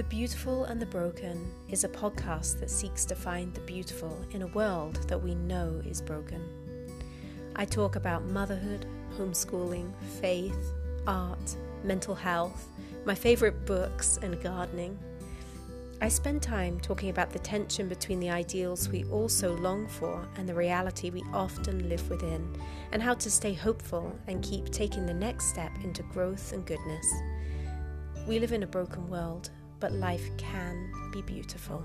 The Beautiful and the Broken is a podcast that seeks to find the beautiful in a world that we know is broken. I talk about motherhood, homeschooling, faith, art, mental health, my favourite books, and gardening. I spend time talking about the tension between the ideals we also long for and the reality we often live within, and how to stay hopeful and keep taking the next step into growth and goodness. We live in a broken world, but life can be beautiful.